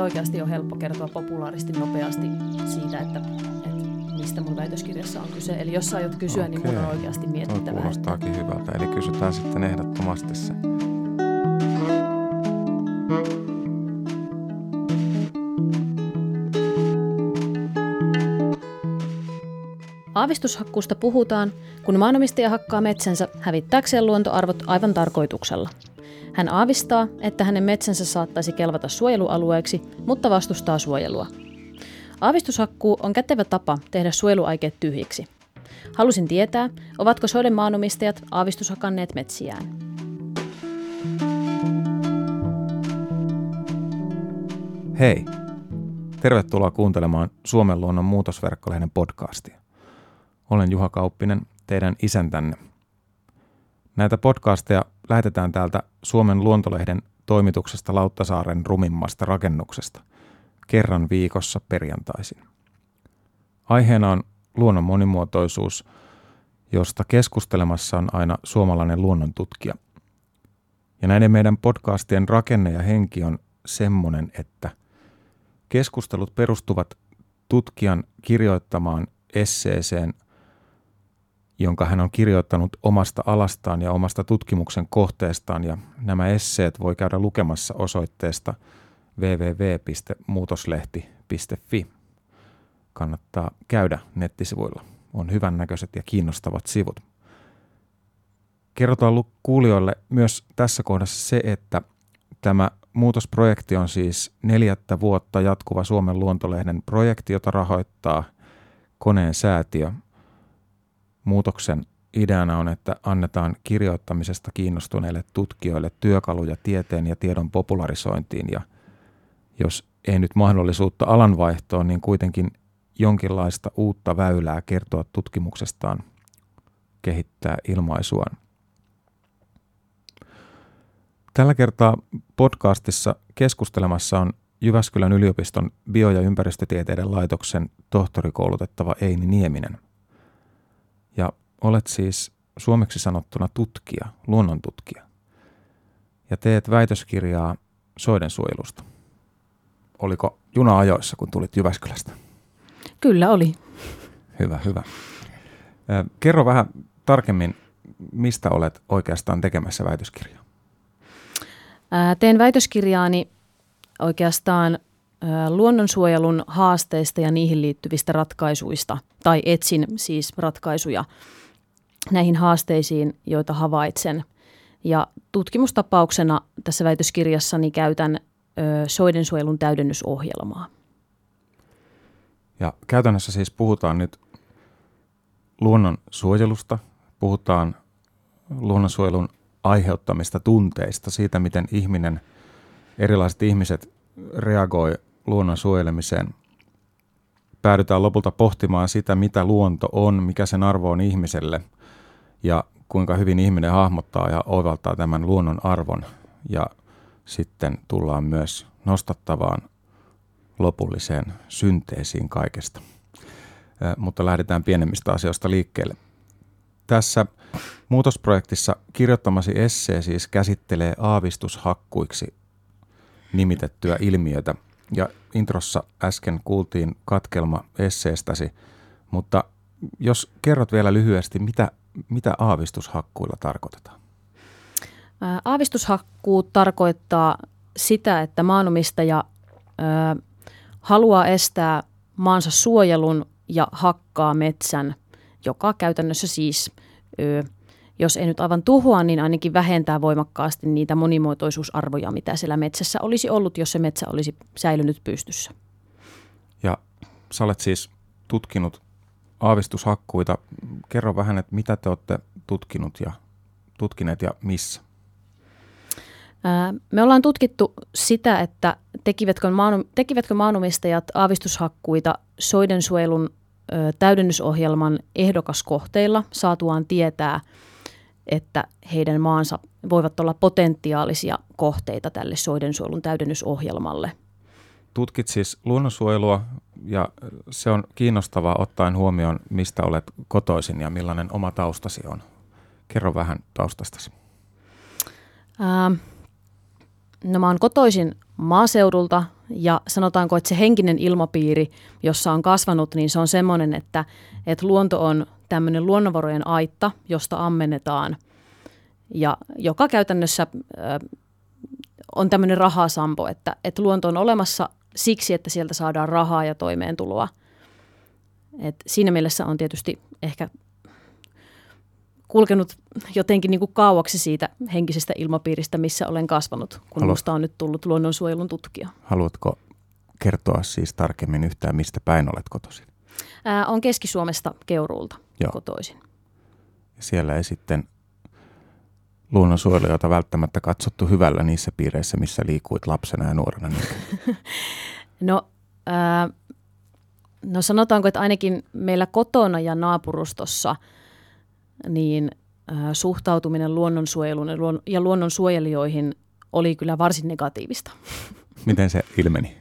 ei oikeasti ole helppo kertoa populaaristi nopeasti siitä, että, että mistä mun väitöskirjassa on kyse. Eli jos sä aiot kysyä, Okei. niin mun on oikeasti mietittävä. Tuo kuulostaakin hyvältä, eli kysytään sitten ehdottomasti se. Aavistushakkuusta puhutaan, kun maanomistaja hakkaa metsänsä hävittääkseen luontoarvot aivan tarkoituksella. Hän aavistaa, että hänen metsänsä saattaisi kelvata suojelualueeksi, mutta vastustaa suojelua. Aavistushakkuu on kätevä tapa tehdä suojeluaikeet tyhjiksi. Halusin tietää, ovatko soiden maanomistajat aavistushakanneet metsiään. Hei! Tervetuloa kuuntelemaan Suomen luonnon muutosverkkolehden podcastia. Olen Juha Kauppinen, teidän isäntänne. Näitä podcasteja lähetetään täältä Suomen luontolehden toimituksesta Lauttasaaren rumimmasta rakennuksesta kerran viikossa perjantaisin. Aiheena on luonnon monimuotoisuus, josta keskustelemassa on aina suomalainen luonnontutkija. Ja näiden meidän podcastien rakenne ja henki on semmoinen, että keskustelut perustuvat tutkijan kirjoittamaan esseeseen – jonka hän on kirjoittanut omasta alastaan ja omasta tutkimuksen kohteestaan. Ja nämä esseet voi käydä lukemassa osoitteesta www.muutoslehti.fi. Kannattaa käydä nettisivuilla. On hyvännäköiset ja kiinnostavat sivut. Kerrotaan kuulijoille myös tässä kohdassa se, että tämä muutosprojekti on siis neljättä vuotta jatkuva Suomen luontolehden projekti, jota rahoittaa koneen säätiö – Muutoksen ideana on, että annetaan kirjoittamisesta kiinnostuneille tutkijoille työkaluja tieteen ja tiedon popularisointiin ja jos ei nyt mahdollisuutta alanvaihtoon, niin kuitenkin jonkinlaista uutta väylää kertoa tutkimuksestaan, kehittää ilmaisuaan. Tällä kertaa podcastissa keskustelemassa on Jyväskylän yliopiston bio- ja ympäristötieteiden laitoksen tohtorikoulutettava Eini Nieminen – ja olet siis suomeksi sanottuna tutkija, luonnontutkija. Ja teet väitöskirjaa soidensuojelusta. Oliko juna ajoissa, kun tulit Jyväskylästä? Kyllä oli. Hyvä, hyvä. Kerro vähän tarkemmin, mistä olet oikeastaan tekemässä väitöskirjaa? Teen väitöskirjaani oikeastaan luonnonsuojelun haasteista ja niihin liittyvistä ratkaisuista, tai etsin siis ratkaisuja näihin haasteisiin, joita havaitsen. Ja tutkimustapauksena tässä väitöskirjassani käytän soidensuojelun täydennysohjelmaa. Ja käytännössä siis puhutaan nyt luonnonsuojelusta, puhutaan luonnonsuojelun aiheuttamista tunteista, siitä miten ihminen, erilaiset ihmiset reagoi luonnon suojelemiseen, päädytään lopulta pohtimaan sitä, mitä luonto on, mikä sen arvo on ihmiselle ja kuinka hyvin ihminen hahmottaa ja oivaltaa tämän luonnon arvon. Ja sitten tullaan myös nostattavaan lopulliseen synteesiin kaikesta. Mutta lähdetään pienemmistä asioista liikkeelle. Tässä muutosprojektissa kirjoittamasi essee siis käsittelee aavistushakkuiksi nimitettyä ilmiötä – ja introssa äsken kuultiin katkelma esseestäsi, mutta jos kerrot vielä lyhyesti, mitä, mitä aavistushakkuilla tarkoitetaan? Aavistushakkuu tarkoittaa sitä, että maanomistaja ää, haluaa estää maansa suojelun ja hakkaa metsän, joka käytännössä siis ö, jos ei nyt aivan tuhoa, niin ainakin vähentää voimakkaasti niitä monimuotoisuusarvoja, mitä siellä metsässä olisi ollut, jos se metsä olisi säilynyt pystyssä. Ja sä olet siis tutkinut aavistushakkuita. Kerro vähän, että mitä te olette tutkinut ja tutkineet ja missä? Me ollaan tutkittu sitä, että tekivätkö, maanu, tekivätkö maanomistajat aavistushakkuita soidensuojelun täydennysohjelman ehdokaskohteilla saatuaan tietää – että heidän maansa voivat olla potentiaalisia kohteita tälle soidensuojelun täydennysohjelmalle. Tutkit siis luonnonsuojelua ja se on kiinnostavaa ottaen huomioon, mistä olet kotoisin ja millainen oma taustasi on. Kerro vähän taustastasi. Ää, no mä oon kotoisin maaseudulta ja sanotaanko, että se henkinen ilmapiiri, jossa on kasvanut, niin se on semmoinen, että, että luonto on tämmöinen luonnonvarojen aitta, josta ammennetaan ja joka käytännössä on tämmöinen rahasampo, että, että luonto on olemassa siksi, että sieltä saadaan rahaa ja toimeentuloa. Et siinä mielessä on tietysti ehkä kulkenut jotenkin niin kuin kauaksi siitä henkisestä ilmapiiristä, missä olen kasvanut, kun Haluat, minusta on nyt tullut luonnonsuojelun tutkija. Haluatko kertoa siis tarkemmin yhtään, mistä päin olet kotoisin? Ää, on Keski-Suomesta Keuruulta Joo. kotoisin. Ja siellä ei sitten luonnonsuojelijoita välttämättä katsottu hyvällä niissä piireissä, missä liikuit lapsena ja nuorena? Niin? no, ää, no sanotaanko, että ainakin meillä kotona ja naapurustossa niin ää, suhtautuminen luonnonsuojeluun ja, luon, ja luonnonsuojelijoihin oli kyllä varsin negatiivista. Miten se ilmeni?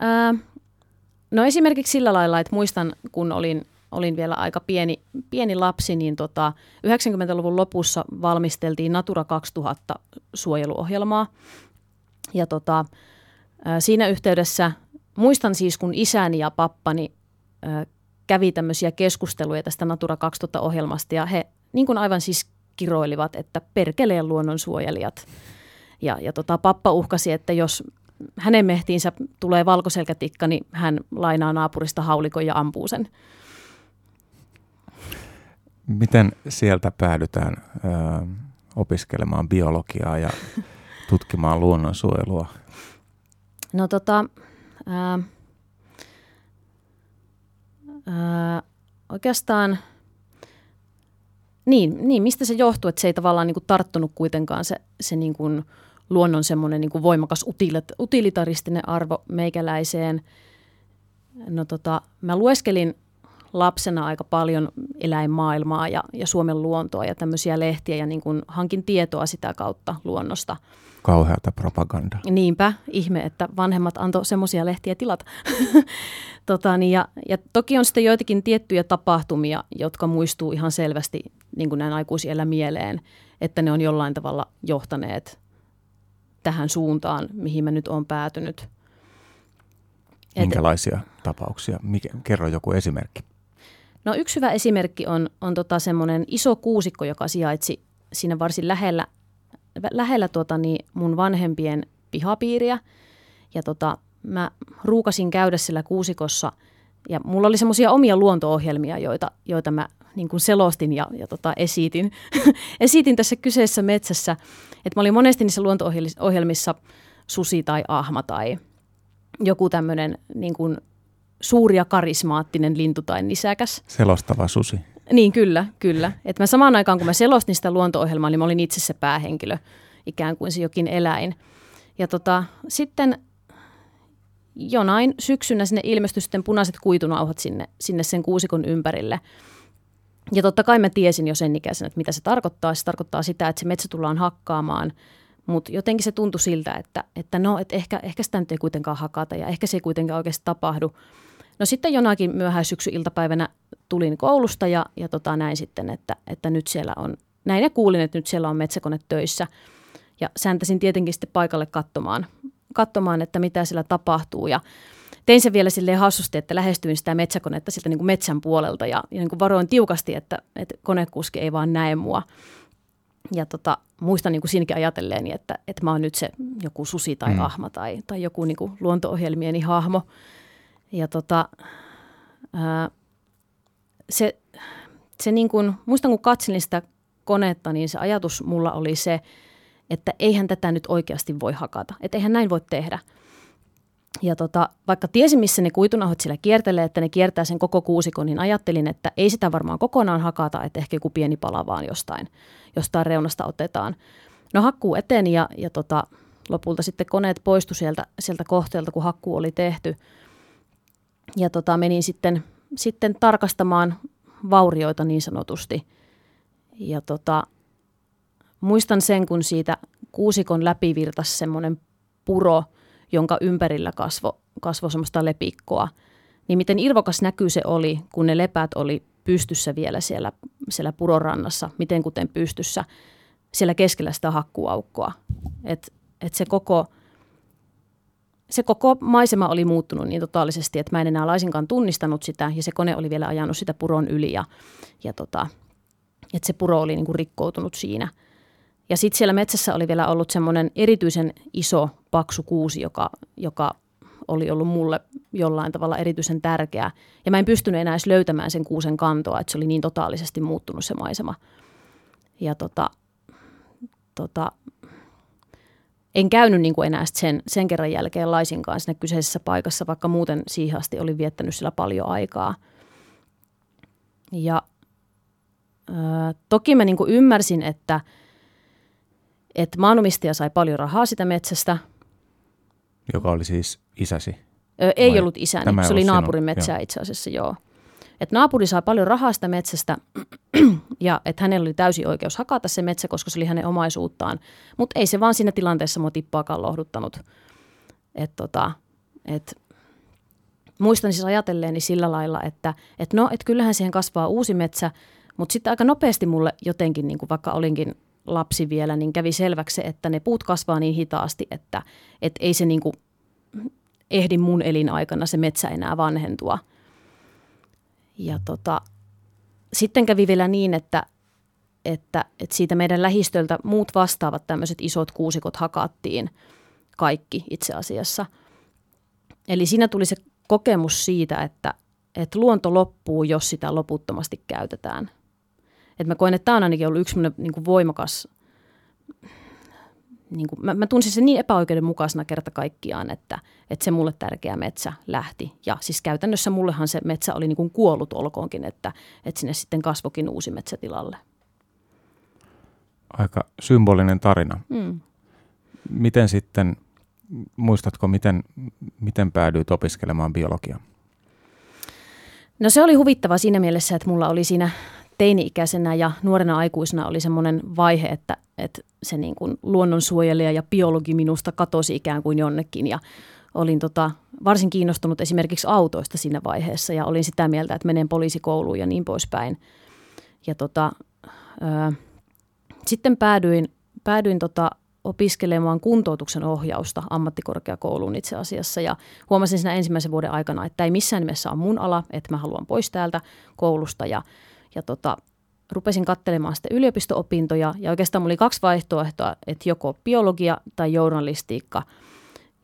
Ää, no esimerkiksi sillä lailla, että muistan, kun olin olin vielä aika pieni, pieni lapsi, niin tota, 90-luvun lopussa valmisteltiin Natura 2000 suojeluohjelmaa. Ja tota, siinä yhteydessä muistan siis, kun isäni ja pappani kävi tämmöisiä keskusteluja tästä Natura 2000-ohjelmasta ja he niin kuin aivan siis kiroilivat, että perkeleen luonnonsuojelijat. Ja, ja tota, pappa uhkasi, että jos hänen mehtiinsä tulee valkoselkätikka, niin hän lainaa naapurista haulikon ja ampuu sen. Miten sieltä päädytään ö, opiskelemaan biologiaa ja tutkimaan luonnonsuojelua? No tota, ö, ö, oikeastaan, niin, niin, mistä se johtuu, että se ei tavallaan niin kuin tarttunut kuitenkaan se, se niin kuin luonnon semmoinen niin kuin voimakas utilitaristinen arvo meikäläiseen. No tota, mä lueskelin lapsena aika paljon eläinmaailmaa ja, ja Suomen luontoa ja tämmöisiä lehtiä ja niin kuin hankin tietoa sitä kautta luonnosta. Kauheata propaganda. Niinpä, ihme, että vanhemmat antoi semmoisia lehtiä tilata. tota, niin ja, ja toki on sitten joitakin tiettyjä tapahtumia, jotka muistuu ihan selvästi niin kuin näin aikuisiellä mieleen, että ne on jollain tavalla johtaneet tähän suuntaan, mihin mä nyt olen päätynyt. Minkälaisia tapauksia? Mikä, kerro joku esimerkki. No yksi hyvä esimerkki on, on tota semmoinen iso kuusikko, joka sijaitsi siinä varsin lähellä, lähellä tota niin mun vanhempien pihapiiriä. Ja tota, mä ruukasin käydä sillä kuusikossa ja mulla oli semmoisia omia luonto-ohjelmia, joita, joita mä niin kuin selostin ja, ja tota, esitin. esitin tässä kyseessä metsässä. Että mä olin monesti niissä luonto-ohjelmissa susi tai ahma tai joku tämmöinen niin suuri ja karismaattinen lintu tai nisäkäs. Selostava susi. Niin, kyllä, kyllä. Et mä samaan aikaan, kun mä selostin sitä luonto-ohjelmaa, niin mä olin itse se päähenkilö, ikään kuin se jokin eläin. Ja tota, sitten jonain syksynä sinne ilmestyi sitten punaiset kuitunauhat sinne, sinne sen kuusikon ympärille. Ja totta kai mä tiesin jo sen ikäisenä, että mitä se tarkoittaa. Se tarkoittaa sitä, että se metsä tullaan hakkaamaan – mutta jotenkin se tuntui siltä, että, että no, että ehkä, ehkä sitä nyt ei kuitenkaan hakata ja ehkä se ei kuitenkaan oikeasti tapahdu. No sitten jonakin myöhäisyksy-iltapäivänä tulin koulusta ja, ja tota näin sitten, että, että nyt siellä on, näin ja kuulin, että nyt siellä on metsäkone töissä. Ja säntäsin tietenkin sitten paikalle katsomaan, katsomaan että mitä siellä tapahtuu ja tein sen vielä silleen hassusti, että lähestyin sitä metsäkonetta sieltä niin kuin metsän puolelta ja, ja niin kuin varoin tiukasti, että, että konekuski ei vaan näe mua. Ja tota, muistan niin kuin siinäkin ajatelleeni, että, että mä oon nyt se joku susi tai mm. ahma tai, tai joku niin kuin luonto-ohjelmieni hahmo. Ja tota, ää, se, se niin kuin, muistan kun katselin sitä konetta, niin se ajatus mulla oli se, että eihän tätä nyt oikeasti voi hakata. Että eihän näin voi tehdä. Ja tota, vaikka tiesin, missä ne kuitunahot siellä kiertelee, että ne kiertää sen koko kuusikon, niin ajattelin, että ei sitä varmaan kokonaan hakata, että ehkä joku pieni pala vaan jostain, jostain reunasta otetaan. No hakkuu eteen ja, ja tota, lopulta sitten koneet poistu sieltä, sieltä kohteelta, kun hakkuu oli tehty. Ja tota, menin sitten, sitten tarkastamaan vaurioita niin sanotusti. Ja tota, muistan sen, kun siitä kuusikon läpi virtasi semmoinen puro – jonka ympärillä kasvo, kasvo semmoista lepikkoa, niin miten irvokas näky se oli, kun ne lepät oli pystyssä vielä siellä, siellä purorannassa, miten kuten pystyssä, siellä keskellä sitä hakkuaukkoa. Et, et se koko, se koko maisema oli muuttunut niin totaalisesti, että mä en enää laisinkaan tunnistanut sitä ja se kone oli vielä ajanut sitä puron yli ja, ja tota, että se puro oli niin kuin rikkoutunut siinä. Ja sitten siellä metsässä oli vielä ollut semmoinen erityisen iso paksu kuusi, joka, joka oli ollut mulle jollain tavalla erityisen tärkeä. Ja mä en pystynyt enää edes löytämään sen kuusen kantoa, että se oli niin totaalisesti muuttunut se maisema. Ja tota, tota, en käynyt niin kuin enää sen, sen kerran jälkeen laisinkaan siinä kyseisessä paikassa, vaikka muuten siihen asti olin viettänyt sillä paljon aikaa. Ja ö, toki mä niin kuin ymmärsin, että, että maanomistaja sai paljon rahaa sitä metsästä. Joka oli siis isäsi? Ö, ei Vai? ollut isäni, Tämä se oli naapurin metsää itse asiassa, joo. Et naapuri saa paljon rahaa sitä metsästä ja että hänellä oli täysi oikeus hakata se metsä, koska se oli hänen omaisuuttaan. Mutta ei se vaan siinä tilanteessa mua tippaakaan lohduttanut. Et tota, et, muistan siis ajatelleeni sillä lailla, että et no, et kyllähän siihen kasvaa uusi metsä, mutta sitten aika nopeasti mulle jotenkin, niin kuin vaikka olinkin lapsi vielä, niin kävi selväksi se, että ne puut kasvaa niin hitaasti, että et ei se niin kuin ehdi mun elinaikana se metsä enää vanhentua – ja tota, sitten kävi vielä niin, että, että, että siitä meidän lähistöltä muut vastaavat tämmöiset isot kuusikot hakattiin kaikki itse asiassa. Eli siinä tuli se kokemus siitä, että, että luonto loppuu, jos sitä loputtomasti käytetään. Et mä koen, että tämä on ainakin ollut yksi niin voimakas niin kuin, mä, mä tunsin sen niin epäoikeudenmukaisena kerta kaikkiaan, että, että se mulle tärkeä metsä lähti. Ja siis käytännössä mullehan se metsä oli niin kuin kuollut olkoonkin, että, että sinne sitten kasvokin uusi metsä tilalle. Aika symbolinen tarina. Mm. Miten sitten, muistatko, miten, miten päädyit opiskelemaan biologiaa? No se oli huvittava siinä mielessä, että mulla oli siinä teini-ikäisenä ja nuorena aikuisena oli semmoinen vaihe, että, että se niin kuin luonnonsuojelija ja biologi minusta katosi ikään kuin jonnekin. Ja olin tota, varsin kiinnostunut esimerkiksi autoista siinä vaiheessa ja olin sitä mieltä, että menen poliisikouluun ja niin poispäin. Ja tota, ää, sitten päädyin, päädyin tota, opiskelemaan kuntoutuksen ohjausta ammattikorkeakouluun itse asiassa. Ja huomasin siinä ensimmäisen vuoden aikana, että ei missään nimessä ole mun ala, että mä haluan pois täältä koulusta. Ja ja tota, rupesin katselemaan sitten yliopisto-opintoja ja oikeastaan mulla oli kaksi vaihtoehtoa, että joko biologia tai journalistiikka.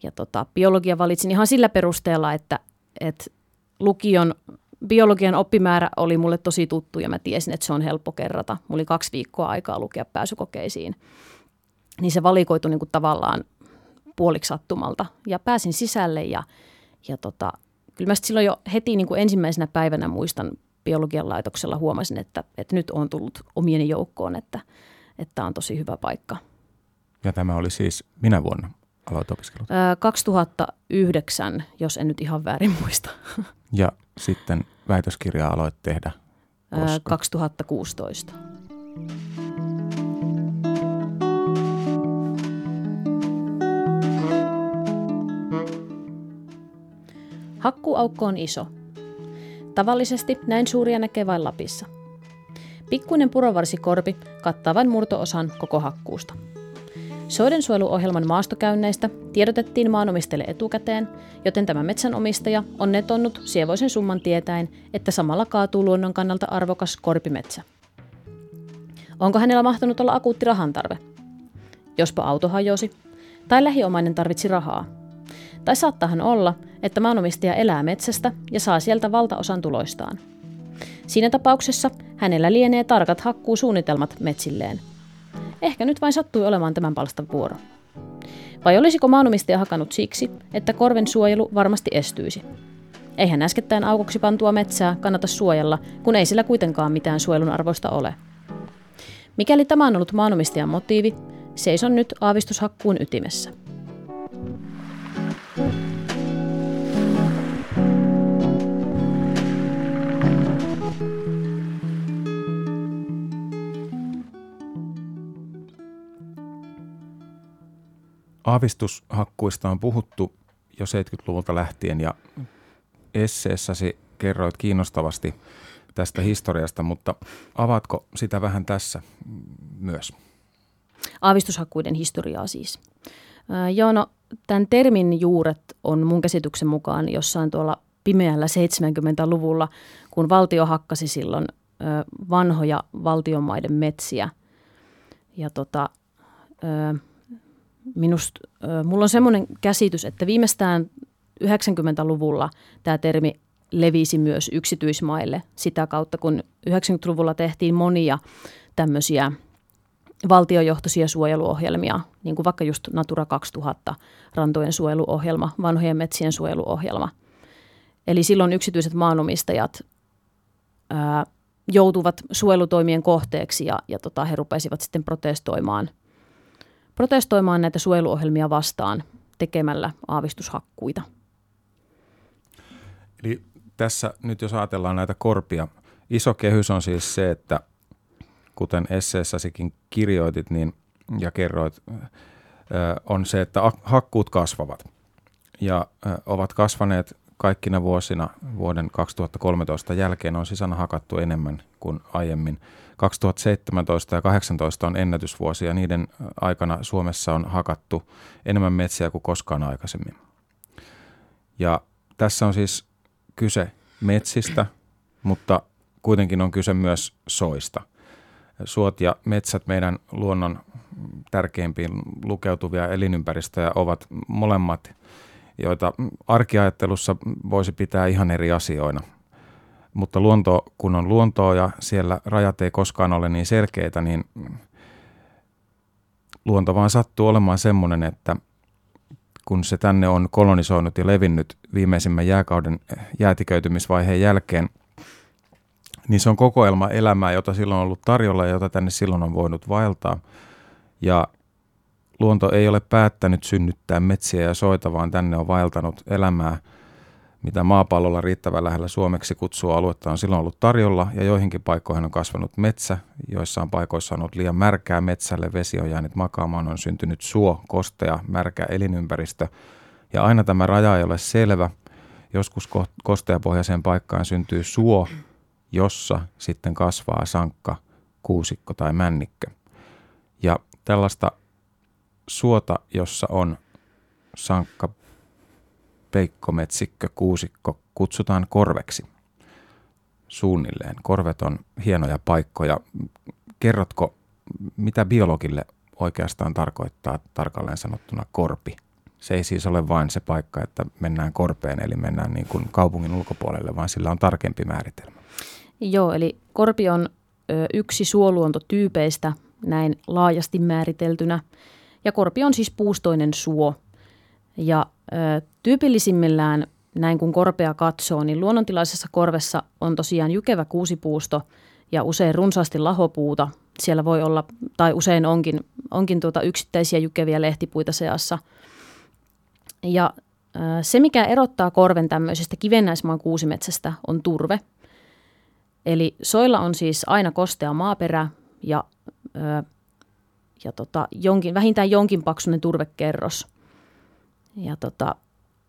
Ja tota, biologia valitsin ihan sillä perusteella, että, että lukion biologian oppimäärä oli mulle tosi tuttu ja mä tiesin, että se on helppo kerrata. Mulla oli kaksi viikkoa aikaa lukea pääsykokeisiin. Niin se valikoitui niin kuin tavallaan puoliksi sattumalta ja pääsin sisälle ja, ja tota, kyllä mä silloin jo heti niin kuin ensimmäisenä päivänä muistan biologian laitoksella huomasin, että, että nyt on tullut omieni joukkoon, että, että on tosi hyvä paikka. Ja tämä oli siis minä vuonna aloit opiskelut? 2009, jos en nyt ihan väärin muista. Ja sitten väitöskirjaa aloit tehdä koska? 2016. Hakkuaukko on iso – Tavallisesti näin suuria näkee vain Lapissa. Pikkuinen purovarsikorpi kattaa vain murtoosan koko hakkuusta. Soidensuojeluohjelman maastokäynneistä tiedotettiin maanomistajille etukäteen, joten tämä metsänomistaja on netonnut sievoisen summan tietäen, että samalla kaatuu luonnon kannalta arvokas korpimetsä. Onko hänellä mahtanut olla akuutti rahantarve? Jospa auto hajosi, tai lähiomainen tarvitsi rahaa, tai saattahan olla, että maanomistaja elää metsästä ja saa sieltä valtaosan tuloistaan. Siinä tapauksessa hänellä lienee tarkat hakkuusuunnitelmat metsilleen. Ehkä nyt vain sattui olemaan tämän palstan vuoro. Vai olisiko maanomistaja hakannut siksi, että korven suojelu varmasti estyisi? Eihän äskettäin aukoksi pantua metsää kannata suojella, kun ei sillä kuitenkaan mitään suojelun arvoista ole. Mikäli tämä on ollut maanomistajan motiivi, seison nyt aavistushakkuun ytimessä. Aavistushakkuista on puhuttu jo 70-luvulta lähtien ja esseessäsi kerroit kiinnostavasti tästä historiasta, mutta avaatko sitä vähän tässä myös? Aavistushakkuiden historiaa siis. Joo, no tämän termin juuret on mun käsityksen mukaan jossain tuolla pimeällä 70-luvulla, kun valtio hakkasi silloin vanhoja valtionmaiden metsiä. Ja tota, minust, mulla on semmoinen käsitys, että viimeistään 90-luvulla tämä termi levisi myös yksityismaille sitä kautta, kun 90-luvulla tehtiin monia tämmöisiä valtiojohtoisia suojeluohjelmia, niin kuin vaikka just Natura 2000, rantojen suojeluohjelma, vanhojen metsien suojeluohjelma. Eli silloin yksityiset maanomistajat ää, joutuvat suojelutoimien kohteeksi ja, ja tota, he rupesivat sitten protestoimaan, protestoimaan näitä suojeluohjelmia vastaan tekemällä aavistushakkuita. Eli tässä nyt jos ajatellaan näitä korpia, iso kehys on siis se, että kuten esseessäsikin kirjoitit niin, ja kerroit, on se, että hakkuut kasvavat ja ovat kasvaneet kaikkina vuosina vuoden 2013 jälkeen on sisällä hakattu enemmän kuin aiemmin. 2017 ja 2018 on ennätysvuosia. Niiden aikana Suomessa on hakattu enemmän metsiä kuin koskaan aikaisemmin. Ja tässä on siis kyse metsistä, mutta kuitenkin on kyse myös soista. Suot ja metsät meidän luonnon tärkeimpiin lukeutuvia elinympäristöjä ovat molemmat – joita arkiajattelussa voisi pitää ihan eri asioina. Mutta luonto, kun on luontoa ja siellä rajat ei koskaan ole niin selkeitä, niin luonto vaan sattuu olemaan semmoinen, että kun se tänne on kolonisoinut ja levinnyt viimeisimmän jääkauden jäätiköitymisvaiheen jälkeen, niin se on kokoelma elämää, jota silloin on ollut tarjolla ja jota tänne silloin on voinut vaeltaa. Ja luonto ei ole päättänyt synnyttää metsiä ja soita, vaan tänne on vaeltanut elämää, mitä maapallolla riittävän lähellä suomeksi kutsua aluetta on silloin ollut tarjolla, ja joihinkin paikkoihin on kasvanut metsä, joissain paikoissa on ollut liian märkää metsälle, vesi on jäänyt makaamaan, on syntynyt suo, kostea, märkä elinympäristö, ja aina tämä raja ei ole selvä. Joskus kosteapohjaiseen paikkaan syntyy suo, jossa sitten kasvaa sankka, kuusikko tai männikkö. Ja tällaista suota, jossa on sankka, peikkometsikkö, kuusikko, kutsutaan korveksi suunnilleen. Korvet on hienoja paikkoja. Kerrotko, mitä biologille oikeastaan tarkoittaa tarkalleen sanottuna korpi? Se ei siis ole vain se paikka, että mennään korpeen, eli mennään niin kuin kaupungin ulkopuolelle, vaan sillä on tarkempi määritelmä. Joo, eli korpi on ö, yksi suoluontotyypeistä näin laajasti määriteltynä. Ja korpi on siis puustoinen suo. Ja ö, tyypillisimmillään, näin kun korpea katsoo, niin luonnontilaisessa korvessa on tosiaan jykevä kuusipuusto ja usein runsaasti lahopuuta. Siellä voi olla, tai usein onkin, onkin tuota yksittäisiä jykeviä lehtipuita seassa. Ja ö, se, mikä erottaa korven tämmöisestä kivennäismaan kuusimetsästä, on turve. Eli soilla on siis aina kostea maaperä ja ö, ja tota, jonkin, vähintään jonkin paksunen turvekerros. Ja tota,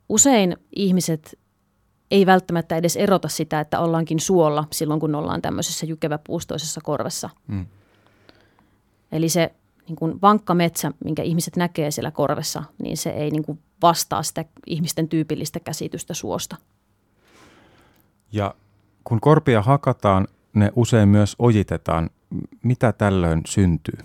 usein ihmiset ei välttämättä edes erota sitä, että ollaankin suolla silloin, kun ollaan tämmöisessä jykeväpuustoisessa korvessa. Mm. Eli se niin kuin vankka metsä, minkä ihmiset näkee siellä korvessa, niin se ei niin kuin vastaa sitä ihmisten tyypillistä käsitystä suosta. Ja kun korpia hakataan, ne usein myös ojitetaan. Mitä tällöin syntyy?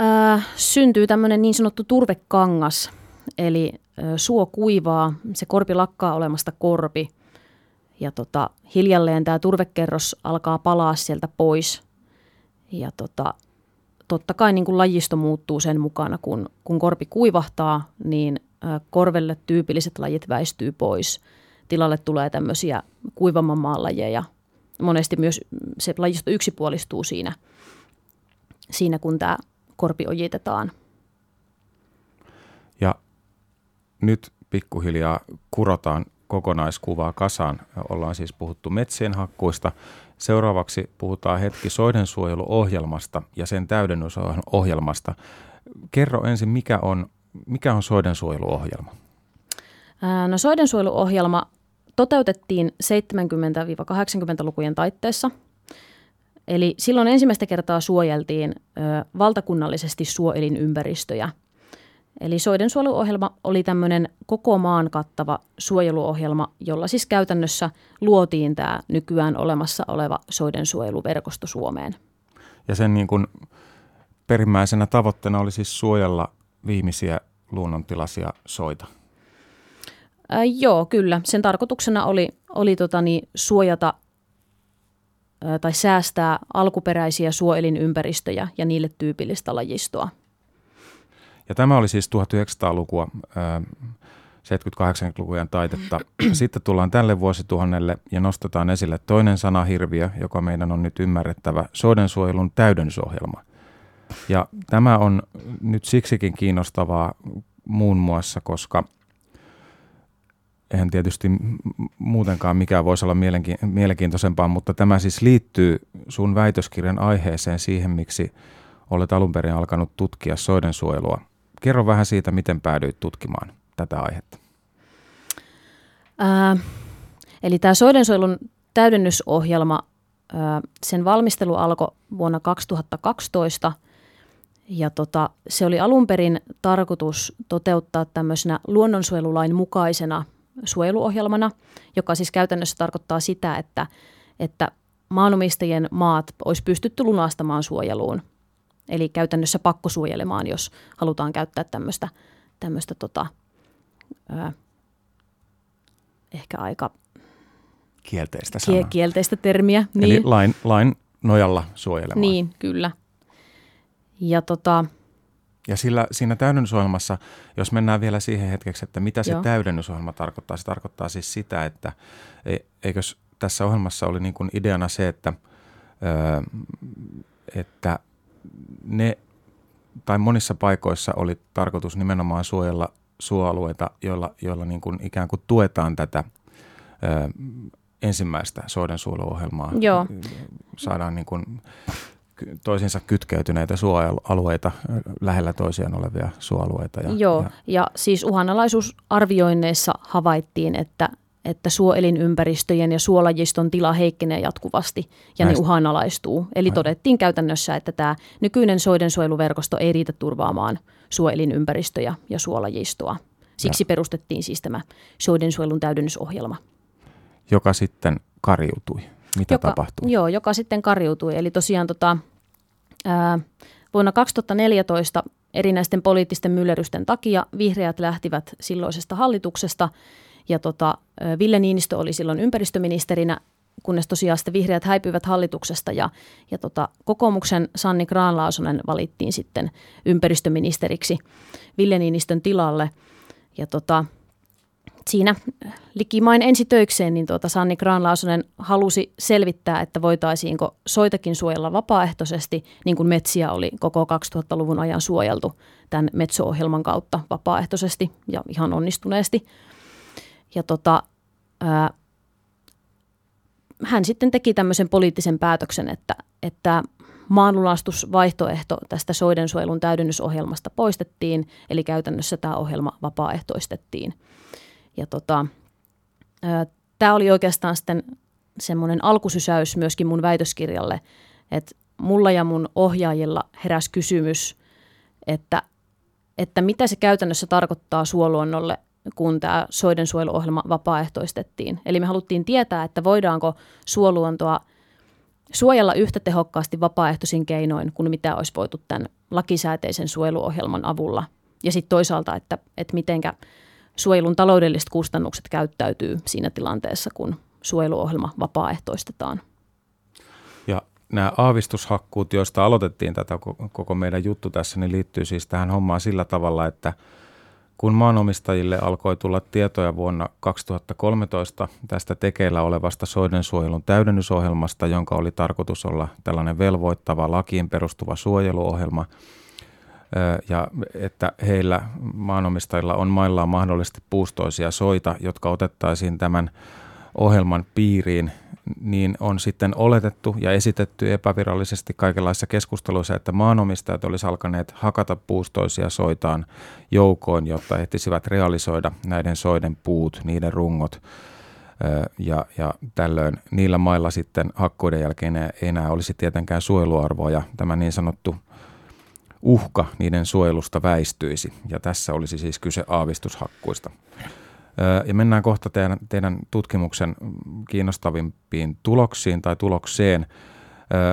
Äh, syntyy tämmöinen niin sanottu turvekangas, eli äh, suo kuivaa, se korpi lakkaa olemasta korpi ja tota, hiljalleen tämä turvekerros alkaa palaa sieltä pois ja tota, totta kai niin kuin lajisto muuttuu sen mukana, kun, kun korpi kuivahtaa, niin äh, korvelle tyypilliset lajit väistyy pois. Tilalle tulee tämmöisiä kuivamman maan lajeja. Monesti myös se lajisto yksipuolistuu siinä, siinä kun tämä korpi ojitetaan. Ja nyt pikkuhiljaa kurotaan kokonaiskuvaa kasaan. Ollaan siis puhuttu metsien hakkuista. Seuraavaksi puhutaan hetki soidensuojeluohjelmasta ja sen täydennysohjelmasta. Kerro ensin, mikä on, mikä on soidensuojeluohjelma? No soidensuojeluohjelma toteutettiin 70-80-lukujen taitteessa – Eli silloin ensimmäistä kertaa suojeltiin ö, valtakunnallisesti suoelinympäristöjä. Eli soidensuojeluohjelma oli tämmöinen koko maan kattava suojeluohjelma, jolla siis käytännössä luotiin tämä nykyään olemassa oleva soidensuojeluverkosto Suomeen. Ja sen niin kuin perimmäisenä tavoitteena oli siis suojella viimeisiä luonnontilaisia soita. Ää, joo, kyllä. Sen tarkoituksena oli, oli tota niin, suojata ää, tai säästää alkuperäisiä suoelinympäristöjä ja niille tyypillistä lajistoa. Ja tämä oli siis 1900-lukua, 70-80-lukujen taitetta. Sitten tullaan tälle vuosituhannelle ja nostetaan esille toinen sanahirviö, joka meidän on nyt ymmärrettävä, soidensuojelun täydennysohjelma. Ja tämä on nyt siksikin kiinnostavaa muun muassa, koska eihän tietysti muutenkaan mikään voisi olla mielenkiintoisempaa, mutta tämä siis liittyy sun väitöskirjan aiheeseen siihen, miksi olet alun perin alkanut tutkia soidensuojelua – Kerro vähän siitä, miten päädyit tutkimaan tätä aihetta. Ää, eli tämä soidensuojelun täydennysohjelma, ää, sen valmistelu alkoi vuonna 2012 ja tota, se oli alun perin tarkoitus toteuttaa tämmöisenä luonnonsuojelulain mukaisena suojeluohjelmana, joka siis käytännössä tarkoittaa sitä, että, että maanomistajien maat olisi pystytty lunastamaan suojeluun – Eli käytännössä pakkosuojelemaan, jos halutaan käyttää tämmöistä, tämmöistä tota, ää, ehkä aika kielteistä, sanaa. kielteistä termiä. Niin. Eli lain, lain nojalla suojelemaan. Niin, kyllä. Ja, tota, ja sillä, siinä täydennysohjelmassa, jos mennään vielä siihen hetkeksi, että mitä se joo. täydennysohjelma tarkoittaa, se tarkoittaa siis sitä, että e, eikös tässä ohjelmassa oli niin kuin ideana se, että, että ne, tai monissa paikoissa oli tarkoitus nimenomaan suojella suoalueita, joilla, joilla niin kuin ikään kuin tuetaan tätä ensimmäistä soidensuojeluohjelmaa. Joo. Saadaan niin kuin toisinsa kytkeytyneitä suoalueita, lähellä toisiaan olevia suoalueita. Ja, Joo, ja, ja siis uhanalaisuusarvioinneissa havaittiin, että että suoelinympäristöjen ja suolajiston tila heikkenee jatkuvasti ja Näistä. ne uhanalaistuu. Eli Aivan. todettiin käytännössä, että tämä nykyinen soidensuojeluverkosto ei riitä turvaamaan suoelinympäristöjä ja suolajistoa. Siksi ja. perustettiin siis tämä soidensuojelun täydennysohjelma. Joka sitten kariutui. Mitä joka, tapahtui? Joo, joka sitten kariutui. Eli tosiaan tota, ää, vuonna 2014 erinäisten poliittisten myllerrysten takia vihreät lähtivät silloisesta hallituksesta – ja tota, Ville Niinistö oli silloin ympäristöministerinä, kunnes tosiaan sitten vihreät häipyivät hallituksesta ja, ja tota, kokoomuksen Sanni Graanlaasonen valittiin sitten ympäristöministeriksi Ville Niinistön tilalle. Ja tota, siinä likimain ensi töikseen niin tuota Sanni Graanlaasonen halusi selvittää, että voitaisiinko soitakin suojella vapaaehtoisesti, niin kuin metsiä oli koko 2000-luvun ajan suojeltu tämän Metso-ohjelman kautta vapaaehtoisesti ja ihan onnistuneesti – ja tota, ää, hän sitten teki tämmöisen poliittisen päätöksen, että, että maanlunastusvaihtoehto tästä soidensuojelun täydennysohjelmasta poistettiin, eli käytännössä tämä ohjelma vapaaehtoistettiin. Ja tota, tämä oli oikeastaan sitten semmoinen alkusysäys myöskin mun väitöskirjalle, että mulla ja mun ohjaajilla heräsi kysymys, että, että mitä se käytännössä tarkoittaa suoluonnolle kun tämä soidensuojeluohjelma vapaaehtoistettiin. Eli me haluttiin tietää, että voidaanko suoluontoa suojella yhtä tehokkaasti vapaaehtoisin keinoin kuin mitä olisi voitu tämän lakisääteisen suojeluohjelman avulla. Ja sitten toisaalta, että, että mitenkä suojelun taloudelliset kustannukset käyttäytyy siinä tilanteessa, kun suojeluohjelma vapaaehtoistetaan. Ja nämä aavistushakkuut, joista aloitettiin tätä koko meidän juttu tässä, niin liittyy siis tähän hommaan sillä tavalla, että – kun maanomistajille alkoi tulla tietoja vuonna 2013 tästä tekeillä olevasta soidensuojelun täydennysohjelmasta, jonka oli tarkoitus olla tällainen velvoittava lakiin perustuva suojeluohjelma, ja että heillä maanomistajilla on maillaan mahdollisesti puustoisia soita, jotka otettaisiin tämän ohjelman piiriin niin on sitten oletettu ja esitetty epävirallisesti kaikenlaisissa keskusteluissa, että maanomistajat olisivat alkaneet hakata puustoisia soitaan joukoon, jotta ehtisivät realisoida näiden soiden puut, niiden rungot. Ja, ja tällöin niillä mailla sitten hakkuiden jälkeen ei enää olisi tietenkään suojeluarvoa ja tämä niin sanottu uhka niiden suojelusta väistyisi. Ja tässä olisi siis kyse aavistushakkuista. Ja mennään kohta teidän, teidän tutkimuksen kiinnostavimpiin tuloksiin tai tulokseen,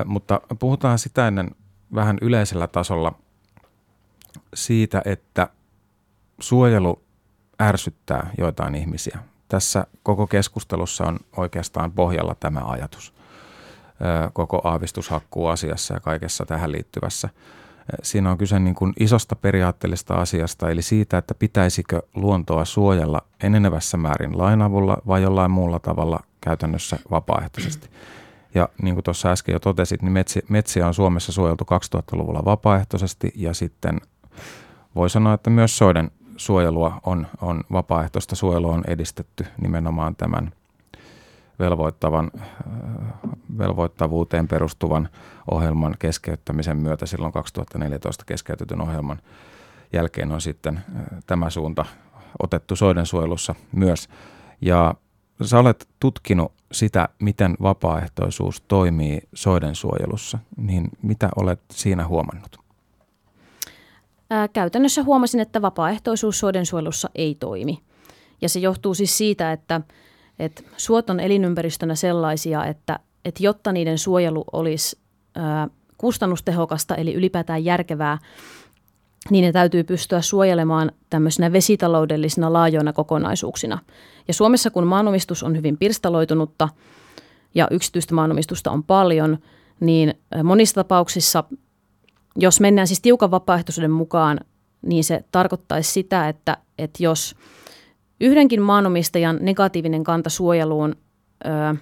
mutta puhutaan sitä ennen vähän yleisellä tasolla siitä, että suojelu ärsyttää joitain ihmisiä. Tässä koko keskustelussa on oikeastaan pohjalla tämä ajatus koko aavistushakkuu asiassa ja kaikessa tähän liittyvässä. Siinä on kyse niin kuin isosta periaatteellisesta asiasta, eli siitä, että pitäisikö luontoa suojella enenevässä määrin lainavulla vai jollain muulla tavalla käytännössä vapaaehtoisesti. Ja niin kuin tuossa äsken jo totesit, niin metsi, metsiä on Suomessa suojeltu 2000-luvulla vapaaehtoisesti ja sitten voi sanoa, että myös soiden suojelua on, on vapaaehtoista suojelua on edistetty nimenomaan tämän velvoittavan, velvoittavuuteen perustuvan ohjelman keskeyttämisen myötä silloin 2014 keskeytetyn ohjelman jälkeen on sitten tämä suunta otettu soidensuojelussa myös. Ja sä olet tutkinut sitä, miten vapaaehtoisuus toimii soidensuojelussa, niin mitä olet siinä huomannut? Käytännössä huomasin, että vapaaehtoisuus soidensuojelussa ei toimi. Ja se johtuu siis siitä, että, että suot on elinympäristönä sellaisia, että, että jotta niiden suojelu olisi ää, kustannustehokasta eli ylipäätään järkevää, niin ne täytyy pystyä suojelemaan tämmöisinä vesitaloudellisina laajoina kokonaisuuksina. Ja Suomessa, kun maanomistus on hyvin pirstaloitunutta ja yksityistä maanomistusta on paljon, niin monissa tapauksissa, jos mennään siis tiukan vapaaehtoisuuden mukaan, niin se tarkoittaisi sitä, että, että jos yhdenkin maanomistajan negatiivinen kanta suojeluun ö,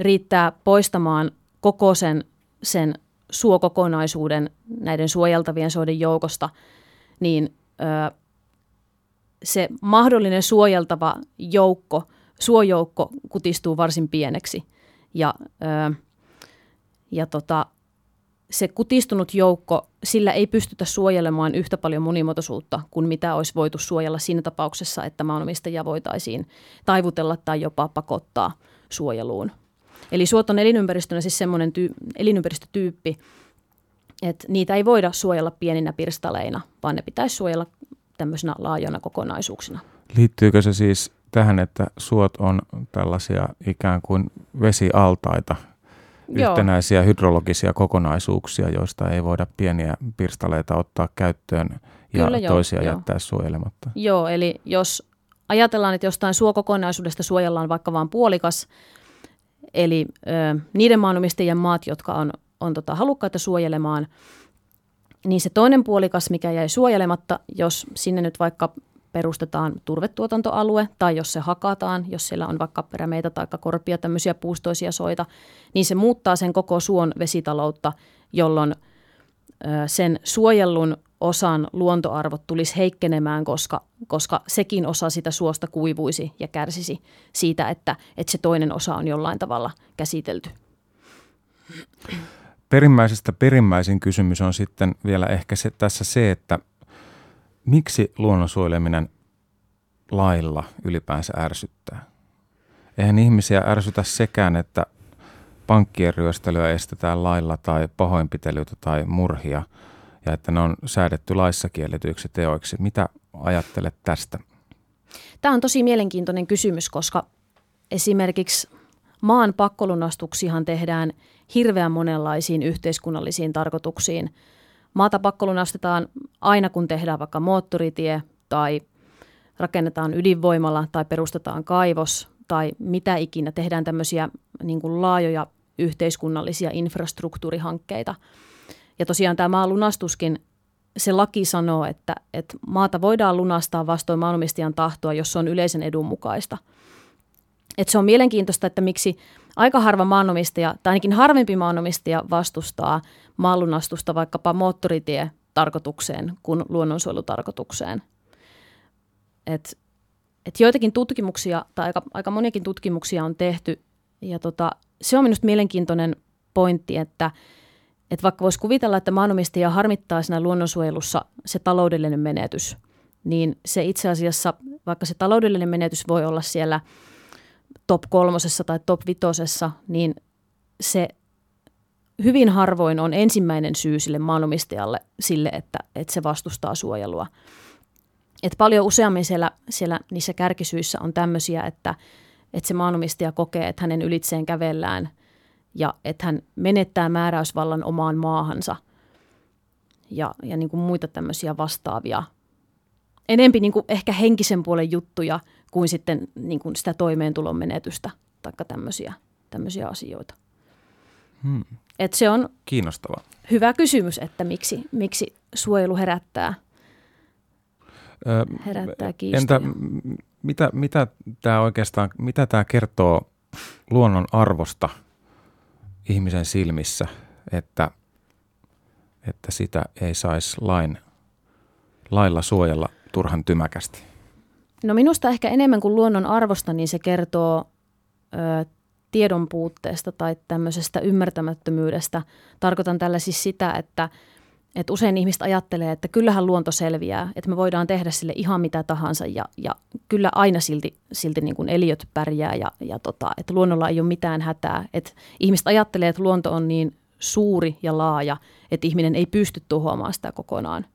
riittää poistamaan koko sen, sen suokokonaisuuden näiden suojeltavien soiden joukosta, niin ö, se mahdollinen suojeltava joukko, suojoukko kutistuu varsin pieneksi. Ja, ö, ja tota, se kutistunut joukko, sillä ei pystytä suojelemaan yhtä paljon monimuotoisuutta kuin mitä olisi voitu suojella siinä tapauksessa, että maanomistajia voitaisiin taivutella tai jopa pakottaa suojeluun. Eli suot on elinympäristönä siis semmoinen tyy- elinympäristötyyppi, että niitä ei voida suojella pieninä pirstaleina, vaan ne pitäisi suojella tämmöisenä laajoina kokonaisuuksina. Liittyykö se siis tähän, että suot on tällaisia ikään kuin vesialtaita, Joo. yhtenäisiä hydrologisia kokonaisuuksia, joista ei voida pieniä pirstaleita ottaa käyttöön ja Kyllä, toisia jo, jättää suojelematta? Joo, eli jos ajatellaan, että jostain suokokonaisuudesta suojellaan vaikka vain puolikas, Eli ö, niiden maanomistajien maat, jotka on, on tota, halukkaita suojelemaan, niin se toinen puolikas, mikä jäi suojelematta, jos sinne nyt vaikka perustetaan turvetuotantoalue tai jos se hakataan, jos siellä on vaikka perämeitä tai korpia, tämmöisiä puustoisia soita, niin se muuttaa sen koko suon vesitaloutta, jolloin sen suojellun osan luontoarvot tulisi heikkenemään, koska, koska sekin osa sitä suosta kuivuisi ja kärsisi siitä, että, että se toinen osa on jollain tavalla käsitelty. Perimmäisestä perimmäisin kysymys on sitten vielä ehkä se, tässä se, että miksi luonnonsuojeleminen lailla ylipäänsä ärsyttää? Eihän ihmisiä ärsytä sekään, että pankkien ryöstelyä estetään lailla tai pahoinpitelyitä tai murhia – ja että ne on säädetty laissa kielletyiksi teoiksi. Mitä ajattelet tästä? Tämä on tosi mielenkiintoinen kysymys, koska esimerkiksi maan pakkolunastuksihan tehdään hirveän monenlaisiin yhteiskunnallisiin tarkoituksiin. Maata pakkolunastetaan aina, kun tehdään vaikka moottoritie tai rakennetaan ydinvoimala tai perustetaan kaivos tai mitä ikinä. Tehdään tämmöisiä niin kuin laajoja yhteiskunnallisia infrastruktuurihankkeita – ja tosiaan tämä maalunastuskin, se laki sanoo, että, että maata voidaan lunastaa vastoin maanomistajan tahtoa, jos se on yleisen edun mukaista. Et se on mielenkiintoista, että miksi aika harva maanomistaja, tai ainakin harvempi maanomistaja vastustaa maalunastusta vaikkapa moottoritie tarkoitukseen kuin luonnonsuojelutarkoitukseen. Et, et joitakin tutkimuksia, tai aika, aika moniakin tutkimuksia on tehty, ja tota, se on minusta mielenkiintoinen pointti, että – että vaikka voisi kuvitella, että maanomistaja harmittaa siinä luonnonsuojelussa se taloudellinen menetys, niin se itse asiassa, vaikka se taloudellinen menetys voi olla siellä top kolmosessa tai top vitosessa, niin se hyvin harvoin on ensimmäinen syy sille maanomistajalle sille, että, että se vastustaa suojelua. Et paljon useammin siellä, siellä niissä kärkisyissä on tämmöisiä, että, että se maanomistaja kokee, että hänen ylitseen kävellään ja että hän menettää määräysvallan omaan maahansa ja, ja niin kuin muita tämmöisiä vastaavia. Enempi niin kuin ehkä henkisen puolen juttuja kuin sitten niin kuin sitä toimeentulon menetystä tai tämmöisiä, tämmöisiä asioita. Hmm. Et se on Kiinnostava. hyvä kysymys, että miksi, miksi suojelu herättää, Ö, herättää kiistoja. Entä mitä, mitä tämä oikeastaan, mitä tämä kertoo luonnon arvosta ihmisen silmissä, että, että sitä ei saisi lain, lailla suojella turhan tymäkästi? No minusta ehkä enemmän kuin luonnon arvosta, niin se kertoo ö, tiedon puutteesta tai tämmöisestä ymmärtämättömyydestä. Tarkoitan tällä siis sitä, että, että usein ihmiset ajattelee, että kyllähän luonto selviää, että me voidaan tehdä sille ihan mitä tahansa ja, ja kyllä aina silti, silti niin kuin eliöt pärjää ja, ja tota, että luonnolla ei ole mitään hätää. Että ihmiset ajattelee, että luonto on niin suuri ja laaja, että ihminen ei pysty tuhoamaan sitä kokonaan.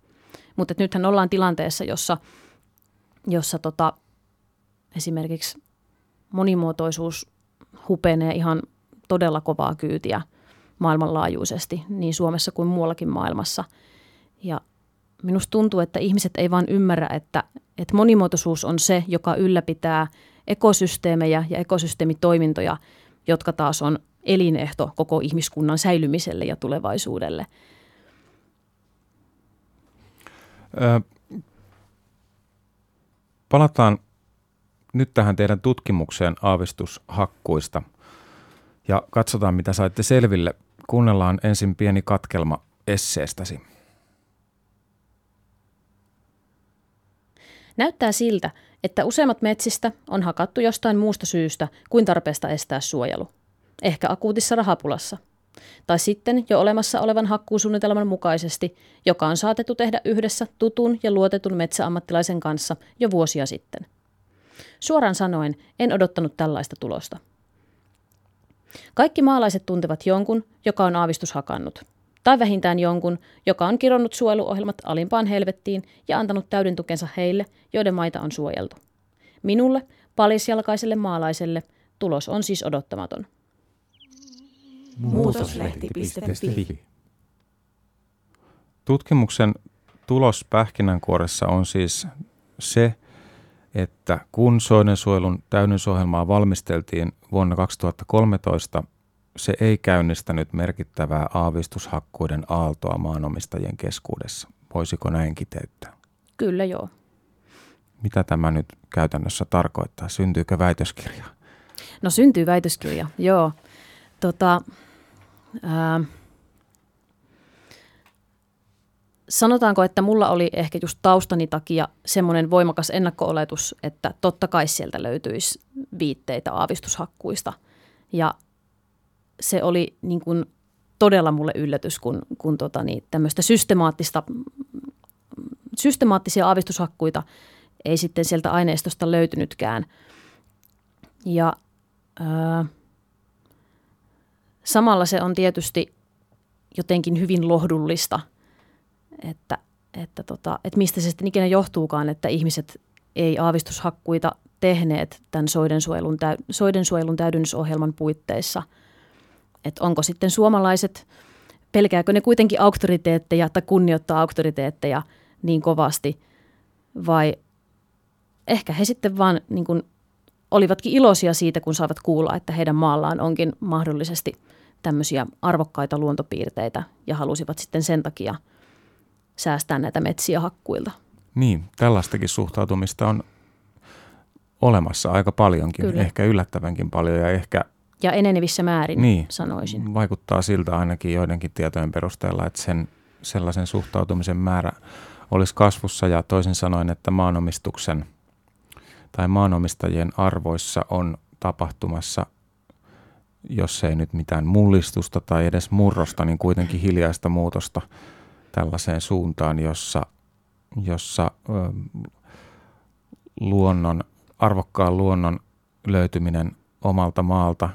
Mutta nythän ollaan tilanteessa, jossa, jossa tota, esimerkiksi monimuotoisuus hupenee ihan todella kovaa kyytiä maailmanlaajuisesti, niin Suomessa kuin muuallakin maailmassa. Ja minusta tuntuu, että ihmiset ei vaan ymmärrä, että, että monimuotoisuus on se, joka ylläpitää ekosysteemejä ja ekosysteemitoimintoja, jotka taas on elinehto koko ihmiskunnan säilymiselle ja tulevaisuudelle. Palataan nyt tähän teidän tutkimukseen aavistushakkuista ja katsotaan, mitä saitte selville. Kuunnellaan ensin pieni katkelma esseestäsi. Näyttää siltä, että useimmat metsistä on hakattu jostain muusta syystä kuin tarpeesta estää suojelu. Ehkä akuutissa rahapulassa. Tai sitten jo olemassa olevan hakkuusuunnitelman mukaisesti, joka on saatettu tehdä yhdessä tutun ja luotetun metsäammattilaisen kanssa jo vuosia sitten. Suoraan sanoen en odottanut tällaista tulosta. Kaikki maalaiset tuntevat jonkun, joka on aavistus hakannut. Tai vähintään jonkun, joka on kironnut suojeluohjelmat alimpaan helvettiin ja antanut täyden tukensa heille, joiden maita on suojeltu. Minulle, palisjalkaiselle maalaiselle, tulos on siis odottamaton. Muutoslehti.fi. Tutkimuksen tulos pähkinänkuoressa on siis se, että kun soidensuojelun täydennysohjelmaa valmisteltiin vuonna 2013, se ei käynnistänyt merkittävää aavistushakkuiden aaltoa maanomistajien keskuudessa. Voisiko näin kiteyttää? Kyllä joo. Mitä tämä nyt käytännössä tarkoittaa? Syntyykö väitöskirja? No syntyy väitöskirja, joo. Tota, ää, sanotaanko, että mulla oli ehkä just taustani takia semmoinen voimakas ennakko-oletus, että totta kai sieltä löytyisi viitteitä aavistushakkuista. Ja se oli niin kuin todella mulle yllätys, kun, kun tota niin, tämmöistä systemaattista, systemaattisia aavistushakkuita ei sitten sieltä aineistosta löytynytkään. Ja ää, samalla se on tietysti jotenkin hyvin lohdullista, että, että, tota, että mistä se sitten ikinä johtuukaan, että ihmiset ei aavistushakkuita tehneet tämän soidensuojelun, täy, soidensuojelun täydennysohjelman puitteissa. Että onko sitten suomalaiset, pelkääkö ne kuitenkin auktoriteetteja tai kunnioittaa auktoriteetteja niin kovasti vai ehkä he sitten vaan niin kuin olivatkin iloisia siitä, kun saavat kuulla, että heidän maallaan onkin mahdollisesti tämmöisiä arvokkaita luontopiirteitä ja halusivat sitten sen takia säästää näitä metsiä hakkuilta. Niin, tällaistakin suhtautumista on olemassa aika paljonkin, Kyllä. ehkä yllättävänkin paljon ja ehkä Ja enenevissä määrin, niin, sanoisin. vaikuttaa siltä ainakin joidenkin tietojen perusteella, että sen sellaisen suhtautumisen määrä olisi kasvussa ja toisin sanoen, että maanomistuksen tai maanomistajien arvoissa on tapahtumassa, jos ei nyt mitään mullistusta tai edes murrosta, niin kuitenkin hiljaista muutosta tällaiseen suuntaan, jossa, jossa ö, luonnon, arvokkaan luonnon löytyminen omalta maalta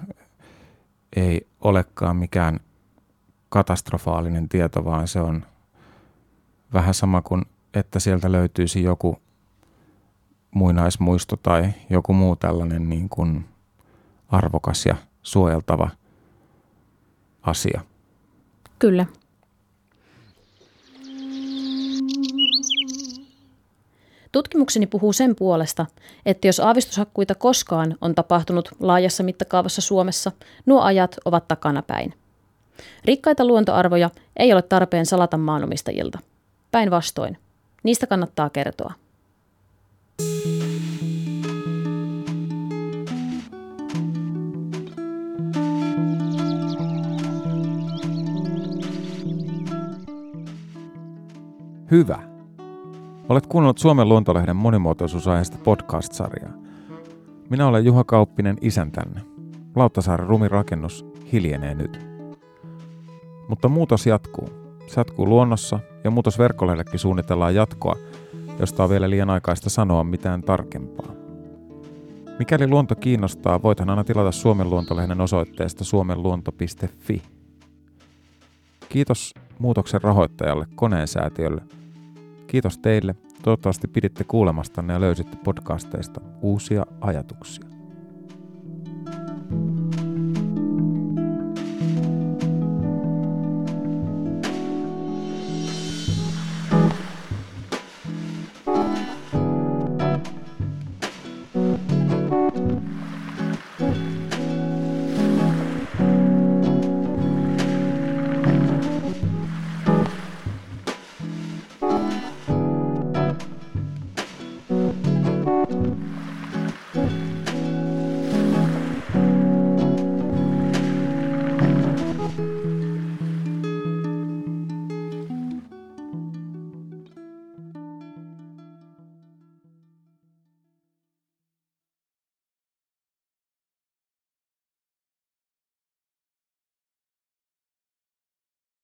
ei olekaan mikään katastrofaalinen tieto, vaan se on vähän sama kuin, että sieltä löytyisi joku muinaismuisto tai joku muu tällainen niin kuin arvokas ja suojeltava asia. Kyllä. Tutkimukseni puhuu sen puolesta, että jos aavistushakkuita koskaan on tapahtunut laajassa mittakaavassa Suomessa, nuo ajat ovat takanapäin. Rikkaita luontoarvoja ei ole tarpeen salata maanomistajilta. Päinvastoin. Niistä kannattaa kertoa. Hyvä. Olet kuunnellut Suomen luontolehden monimuotoisuusaiheesta podcast-sarjaa. Minä olen Juha Kauppinen isäntänne. Lauttasaaren rumirakennus hiljenee nyt. Mutta muutos jatkuu. Se jatkuu luonnossa ja muutosverkkolehdellekin suunnitellaan jatkoa, josta on vielä liian aikaista sanoa mitään tarkempaa. Mikäli luonto kiinnostaa, voithan aina tilata Suomen luontolehden osoitteesta suomenluonto.fi. Kiitos muutoksen rahoittajalle Koneen säätiölle. Kiitos teille. Toivottavasti piditte kuulemastanne ja löysitte podcasteista uusia ajatuksia.